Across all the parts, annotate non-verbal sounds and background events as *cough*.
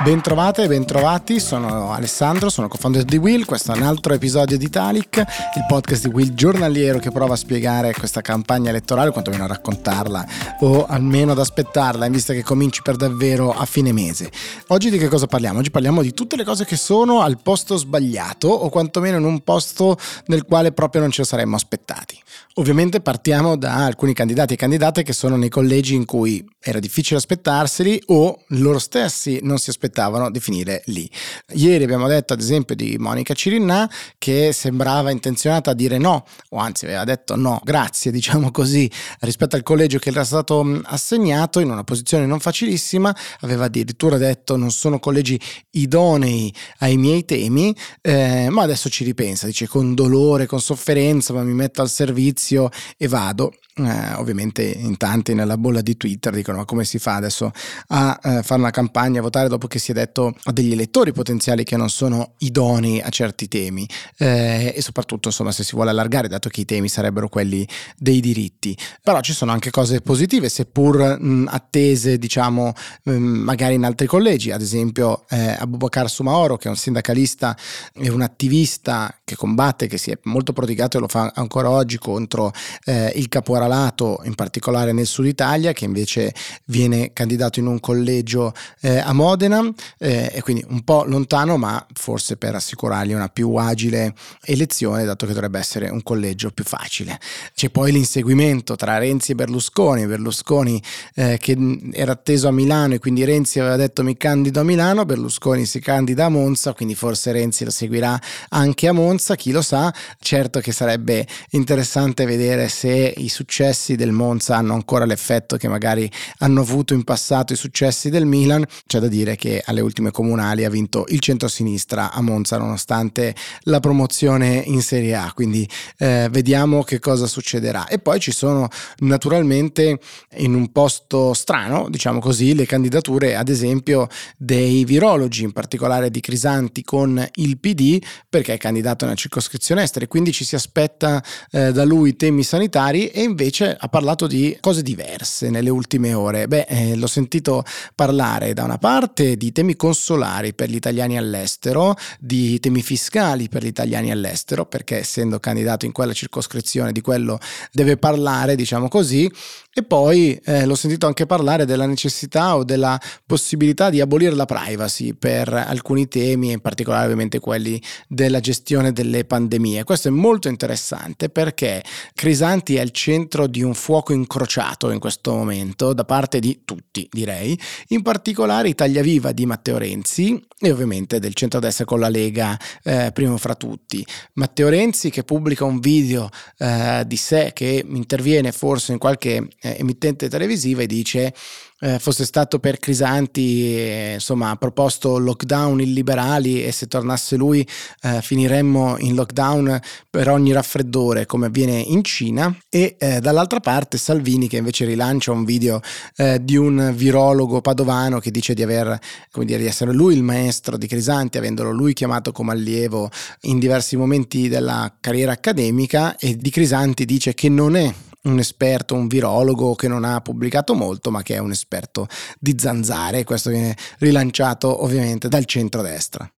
Bentrovate e bentrovati, sono Alessandro, sono co-founder di Will, questo è un altro episodio di Italic, il podcast di Will giornaliero che prova a spiegare questa campagna elettorale, quantomeno a raccontarla o almeno ad aspettarla in vista che cominci per davvero a fine mese. Oggi di che cosa parliamo? Oggi parliamo di tutte le cose che sono al posto sbagliato o quantomeno in un posto nel quale proprio non ce lo saremmo aspettati. Ovviamente partiamo da alcuni candidati e candidate che sono nei collegi in cui era difficile aspettarseli o loro stessi non si aspettavano di finire lì. Ieri abbiamo detto ad esempio di Monica Cirinna che sembrava intenzionata a dire no, o anzi aveva detto no, grazie, diciamo così, rispetto al collegio che era stato assegnato in una posizione non facilissima, aveva addirittura detto non sono collegi idonei ai miei temi, eh, ma adesso ci ripensa, dice con dolore, con sofferenza, ma mi metto al servizio e vado. Eh, ovviamente in tanti nella bolla di Twitter dicono ma come si fa adesso a eh, fare una campagna, a votare dopo che si è detto a degli elettori potenziali che non sono idonei a certi temi eh, e soprattutto insomma se si vuole allargare dato che i temi sarebbero quelli dei diritti. Però ci sono anche cose positive seppur mh, attese diciamo mh, magari in altri collegi, ad esempio eh, Abubakar Sumaoro che è un sindacalista e un attivista che combatte, che si è molto prodigato e lo fa ancora oggi contro eh, il caporalato malato, in particolare nel sud Italia, che invece viene candidato in un collegio eh, a Modena eh, e quindi un po' lontano, ma forse per assicurargli una più agile elezione, dato che dovrebbe essere un collegio più facile. C'è poi l'inseguimento tra Renzi e Berlusconi, Berlusconi eh, che era atteso a Milano e quindi Renzi aveva detto mi candido a Milano, Berlusconi si candida a Monza, quindi forse Renzi lo seguirà anche a Monza, chi lo sa, certo che sarebbe interessante vedere se i successi successi del Monza hanno ancora l'effetto che magari hanno avuto in passato i successi del Milan. C'è da dire che alle ultime comunali ha vinto il centro-sinistra a Monza nonostante la promozione in Serie A, quindi eh, vediamo che cosa succederà. E poi ci sono naturalmente in un posto strano, diciamo così, le candidature ad esempio dei virologi, in particolare di Crisanti con il PD, perché è candidato nella circoscrizione estera e quindi ci si aspetta eh, da lui temi sanitari e invece invece ha parlato di cose diverse nelle ultime ore. Beh, eh, l'ho sentito parlare da una parte di temi consolari per gli italiani all'estero, di temi fiscali per gli italiani all'estero, perché essendo candidato in quella circoscrizione di quello deve parlare, diciamo così, e poi eh, l'ho sentito anche parlare della necessità o della possibilità di abolire la privacy per alcuni temi, in particolare ovviamente quelli della gestione delle pandemie. Questo è molto interessante perché Crisanti è al centro di un fuoco incrociato in questo momento da parte di tutti, direi, in particolare Italia Viva di Matteo Renzi e ovviamente del centrodestra con la Lega, eh, primo fra tutti. Matteo Renzi che pubblica un video eh, di sé che interviene forse in qualche eh, emittente televisiva e dice eh, fosse stato per Crisanti, eh, insomma, ha proposto lockdown illiberali e se tornasse lui eh, finiremmo in lockdown per ogni raffreddore come avviene in Cina. E eh, dall'altra parte Salvini che invece rilancia un video eh, di un virologo padovano che dice di aver, dire, di essere lui il maestro di Crisanti, avendolo lui chiamato come allievo in diversi momenti della carriera accademica e di Crisanti dice che non è un esperto, un virologo che non ha pubblicato molto, ma che è un esperto di zanzare. Questo viene rilanciato ovviamente dal centro-destra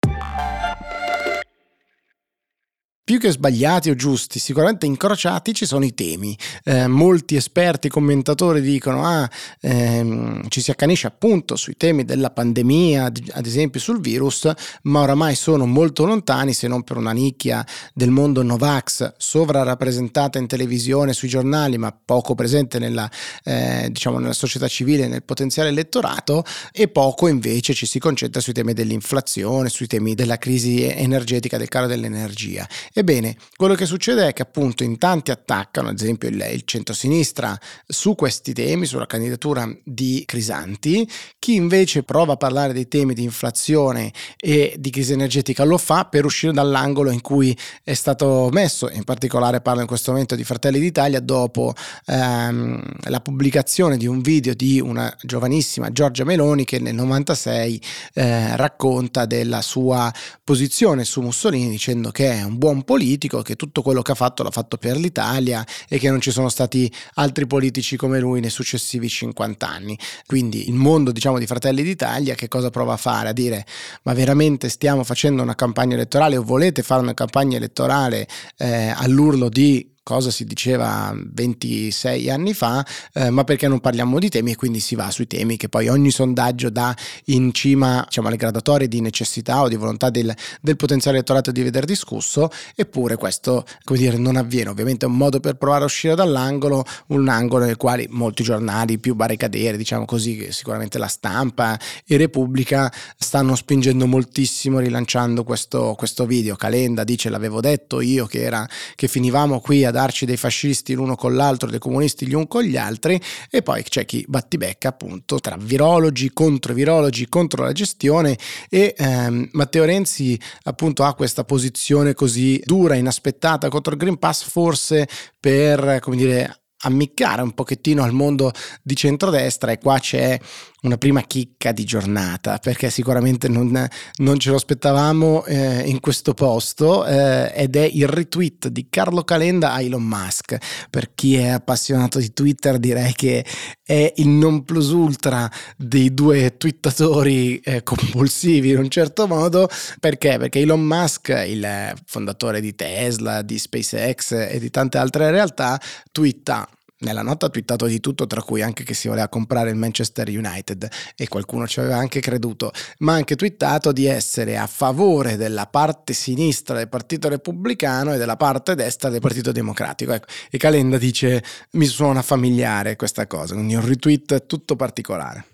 più che sbagliati o giusti, sicuramente incrociati ci sono i temi. Eh, molti esperti, commentatori dicono ah, ehm, ci si accanisce appunto sui temi della pandemia, ad esempio sul virus, ma oramai sono molto lontani, se non per una nicchia del mondo Novax, sovrarappresentata in televisione, sui giornali, ma poco presente nella, eh, diciamo, nella società civile, nel potenziale elettorato, e poco invece ci si concentra sui temi dell'inflazione, sui temi della crisi energetica, del caro dell'energia. Ebbene, quello che succede è che appunto in tanti attaccano, ad esempio il, il centrosinistra, su questi temi, sulla candidatura di Crisanti, chi invece prova a parlare dei temi di inflazione e di crisi energetica lo fa per uscire dall'angolo in cui è stato messo, in particolare parlo in questo momento di Fratelli d'Italia, dopo ehm, la pubblicazione di un video di una giovanissima Giorgia Meloni che nel 96 eh, racconta della sua posizione su Mussolini dicendo che è un buon un politico che tutto quello che ha fatto l'ha fatto per l'Italia e che non ci sono stati altri politici come lui nei successivi 50 anni. Quindi il mondo, diciamo, di Fratelli d'Italia che cosa prova a fare? A dire ma veramente stiamo facendo una campagna elettorale o volete fare una campagna elettorale eh, all'urlo di cosa si diceva 26 anni fa, eh, ma perché non parliamo di temi e quindi si va sui temi che poi ogni sondaggio dà in cima diciamo, alle gradatorie di necessità o di volontà del, del potenziale elettorato di vedere discusso, eppure questo come dire, non avviene. Ovviamente è un modo per provare a uscire dall'angolo, un angolo nel quale molti giornali più barricadieri, diciamo così, sicuramente la stampa e Repubblica stanno spingendo moltissimo rilanciando questo, questo video. Calenda dice l'avevo detto io che, era, che finivamo qui ad darci dei fascisti l'uno con l'altro, dei comunisti gli un con gli altri, e poi c'è chi battibecca appunto tra virologi, contro virologi, contro la gestione e ehm, Matteo Renzi appunto ha questa posizione così dura, inaspettata contro il Green Pass forse per, come dire, ammiccare un pochettino al mondo di centrodestra e qua c'è una prima chicca di giornata perché sicuramente non, non ce lo aspettavamo eh, in questo posto eh, ed è il retweet di Carlo Calenda a Elon Musk per chi è appassionato di Twitter direi che è il non plus ultra dei due twittatori eh, compulsivi in un certo modo perché? perché Elon Musk il fondatore di Tesla di SpaceX e di tante altre realtà twitta nella notte ha twittato di tutto, tra cui anche che si voleva comprare il Manchester United e qualcuno ci aveva anche creduto, ma ha anche twittato di essere a favore della parte sinistra del Partito Repubblicano e della parte destra del Partito Democratico. Ecco, e Calenda dice mi suona familiare questa cosa, quindi un retweet tutto particolare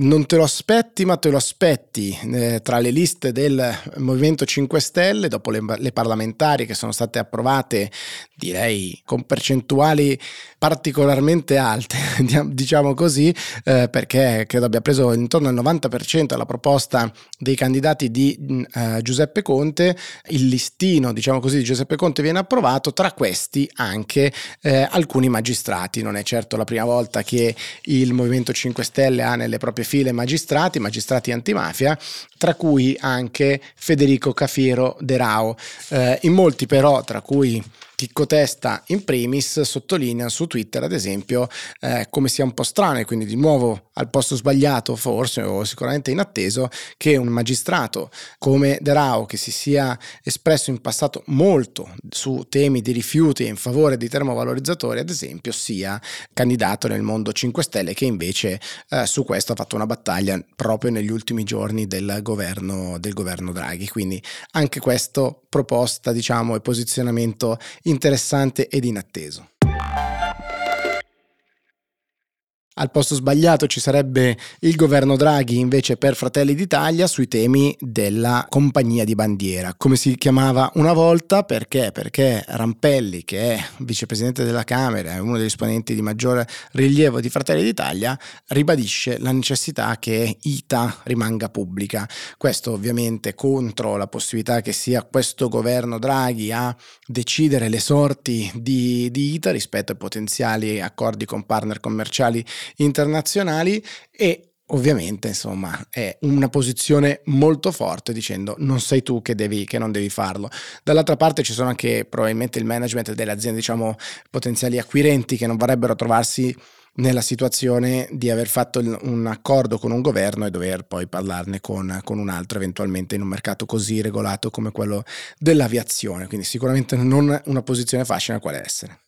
non te lo aspetti, ma te lo aspetti eh, tra le liste del Movimento 5 Stelle, dopo le, le, parlamentari che sono state approvate, direi con percentuali particolarmente alte, *laughs* diciamo così, eh, perché credo abbia preso intorno al 90% alla proposta dei candidati di mm, eh, Giuseppe Conte, il listino, diciamo così, di Giuseppe Conte viene approvato, tra questi anche eh, alcuni magistrati. Non è certo la prima volta che il Movimento 5 Stelle ha nelle proprie file magistrati, magistrati antimafia, tra cui anche Federico Cafiero De Rao. Eh, in molti però, tra cui Chicco Testa in primis sottolinea su Twitter ad esempio eh, come sia un po' strano e quindi di nuovo al posto sbagliato forse o sicuramente inatteso che un magistrato come De Rao che si sia espresso in passato molto su temi di rifiuti in favore di termovalorizzatori ad esempio sia candidato nel mondo 5 Stelle che invece eh, su questo ha fatto una battaglia proprio negli ultimi giorni del governo, del governo Draghi. Quindi anche questo proposta diciamo e posizionamento interessante ed inatteso. Al posto sbagliato ci sarebbe il governo Draghi invece per Fratelli d'Italia sui temi della compagnia di bandiera, come si chiamava una volta, perché? Perché Rampelli, che è vicepresidente della Camera, è uno degli esponenti di maggiore rilievo di Fratelli d'Italia, ribadisce la necessità che ITA rimanga pubblica. Questo ovviamente contro la possibilità che sia questo governo Draghi a decidere le sorti di, di ITA rispetto ai potenziali accordi con partner commerciali internazionali e ovviamente insomma è una posizione molto forte dicendo non sei tu che, devi, che non devi farlo. Dall'altra parte ci sono anche probabilmente il management delle aziende diciamo potenziali acquirenti che non vorrebbero trovarsi nella situazione di aver fatto un accordo con un governo e dover poi parlarne con, con, un altro eventualmente in un mercato così regolato come quello dell'aviazione. Quindi sicuramente non una posizione facile a quale essere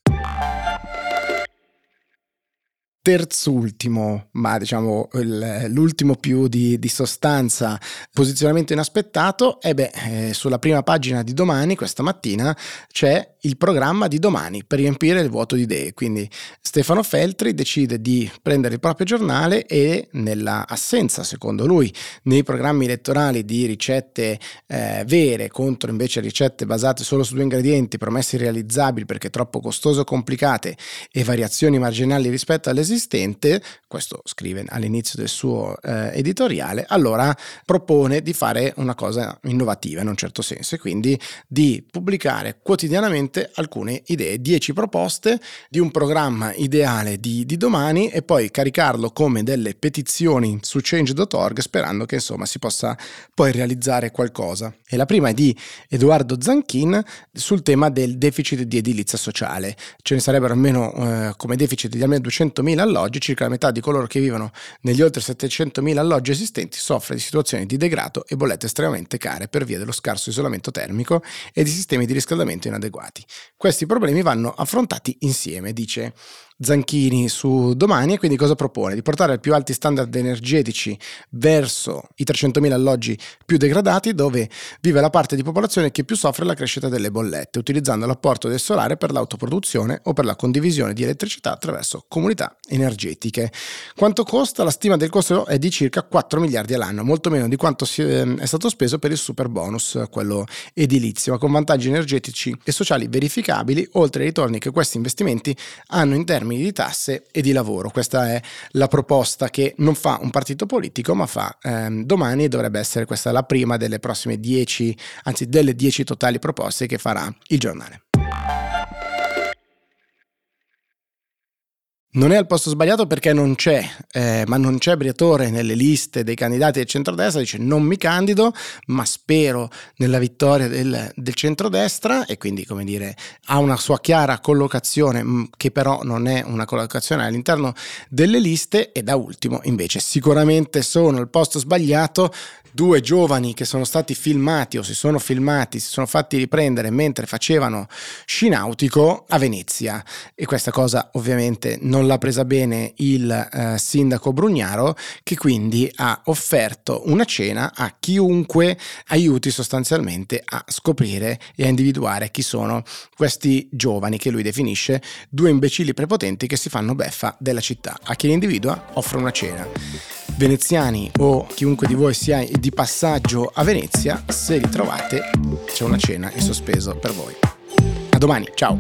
terzultimo, ma diciamo il, l'ultimo più di, di, sostanza, posizionamento inaspettato, e beh, eh, sulla prima pagina di domani, questa mattina, c'è il programma di domani per riempire il vuoto di idee. Quindi Stefano Feltri decide di prendere il proprio giornale e nella assenza, secondo lui, nei programmi elettorali di ricette eh, vere contro invece ricette basate solo su due ingredienti, promesse irrealizzabili perché troppo costose o complicate e variazioni marginali rispetto all'esistente, questo scrive all'inizio del suo eh, editoriale, allora propone di fare una cosa innovativa in un certo senso e quindi di pubblicare quotidianamente semplicemente alcune idee, 10 proposte di un programma ideale di, di domani e poi caricarlo come delle petizioni su change.org sperando che insomma si possa poi realizzare qualcosa. E la prima è di Edoardo Zanchin sul tema del deficit di edilizia sociale. Ce ne sarebbero almeno eh, come deficit di almeno 200.000 alloggi, circa la metà di coloro che vivono negli oltre 700.000 alloggi esistenti soffre di situazioni di degrado e bollette estremamente care per via dello scarso isolamento termico e di sistemi di riscaldamento inadeguati. Questi problemi vanno affrontati insieme, dice Zanchini su domani e quindi cosa propone? Di portare più alti standard energetici verso i 300.000 alloggi più degradati dove vive la parte di popolazione che più soffre la crescita delle bollette, utilizzando l'apporto del solare per l'autoproduzione o per la condivisione di elettricità attraverso comunità energetiche. Quanto costa? La stima del costo è di circa 4 miliardi all'anno, molto meno di quanto ehm, è stato speso per il super bonus, quello edilizio, ma con vantaggi energetici e sociali verificabili, oltre ai ritorni che questi investimenti hanno in termini termini di tasse e di lavoro. Questa è la proposta che non fa un partito politico, ma fa ehm, domani e dovrebbe essere questa la prima delle prossime dieci, anzi delle dieci totali proposte che farà il giornale. Non è al posto sbagliato perché non c'è, eh, ma non c'è Briatore nelle liste dei candidati del centrodestra, dice non mi candido, ma spero nella vittoria del, del centrodestra. E quindi come dire ha una sua chiara collocazione mm, che però non è una collocazione all'interno delle liste. E da ultimo invece sicuramente sono al posto sbagliato due giovani che sono stati filmati o si sono filmati, si sono fatti riprendere mentre facevano sci nautico a Venezia. E questa cosa ovviamente non l'ha presa bene il eh, sindaco Brugnaro che quindi ha offerto una cena a chiunque aiuti sostanzialmente a scoprire e a individuare chi sono questi giovani che lui definisce due imbecilli prepotenti che si fanno beffa della città. A chi li individua offre una cena veneziani o chiunque di voi sia di passaggio a Venezia, se li trovate c'è una cena in sospeso per voi. A domani, ciao!